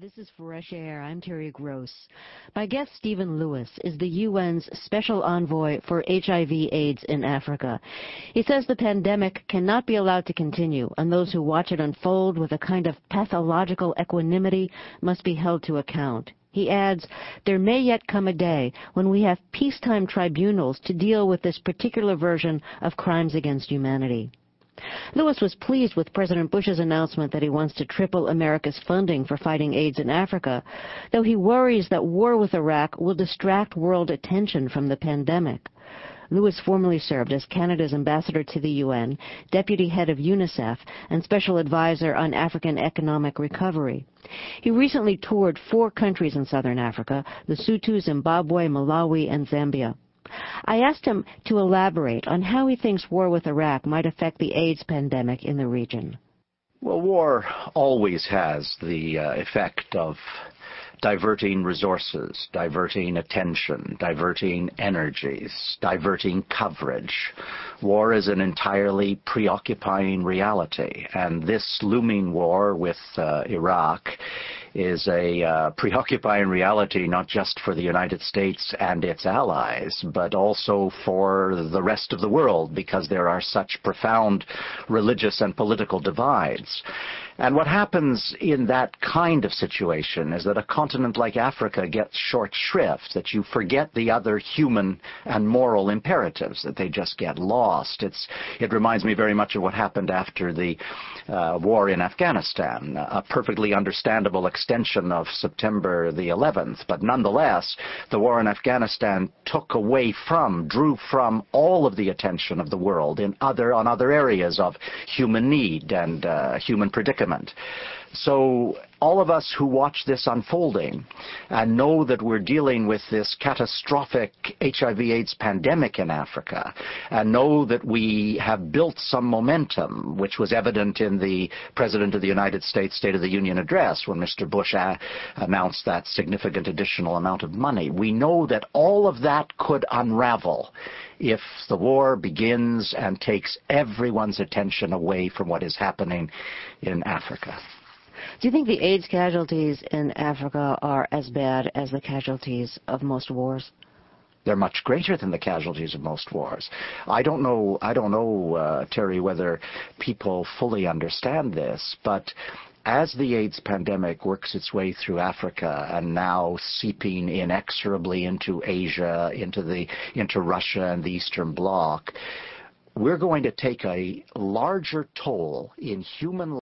This is Fresh Air. I'm Terry Gross. My guest, Stephen Lewis, is the UN's Special Envoy for HIV AIDS in Africa. He says the pandemic cannot be allowed to continue, and those who watch it unfold with a kind of pathological equanimity must be held to account. He adds, there may yet come a day when we have peacetime tribunals to deal with this particular version of crimes against humanity. Lewis was pleased with President Bush's announcement that he wants to triple America's funding for fighting AIDS in Africa, though he worries that war with Iraq will distract world attention from the pandemic. Lewis formerly served as Canada's ambassador to the UN, deputy head of UNICEF, and special advisor on African economic recovery. He recently toured four countries in southern Africa, Lesotho, Zimbabwe, Malawi, and Zambia. I asked him to elaborate on how he thinks war with Iraq might affect the AIDS pandemic in the region. Well, war always has the uh, effect of diverting resources, diverting attention, diverting energies, diverting coverage. War is an entirely preoccupying reality, and this looming war with uh, Iraq is a uh, preoccupying reality not just for the United States and its allies, but also for the rest of the world because there are such profound religious and political divides. And what happens in that kind of situation is that a continent like Africa gets short shrift, that you forget the other human and moral imperatives, that they just get lost. It's, it reminds me very much of what happened after the uh, war in Afghanistan, a perfectly understandable extension of September the 11th, but nonetheless, the war in Afghanistan took away from, drew from all of the attention of the world in other, on other areas of human need and uh, human predicament government so all of us who watch this unfolding and know that we're dealing with this catastrophic HIV AIDS pandemic in Africa and know that we have built some momentum, which was evident in the President of the United States State of the Union address when Mr. Bush announced that significant additional amount of money. We know that all of that could unravel if the war begins and takes everyone's attention away from what is happening in Africa. Do you think the AIDS casualties in Africa are as bad as the casualties of most wars? They're much greater than the casualties of most wars. I don't know. I don't know, uh, Terry, whether people fully understand this, but as the AIDS pandemic works its way through Africa and now seeping inexorably into Asia, into the into Russia and the Eastern Bloc, we're going to take a larger toll in human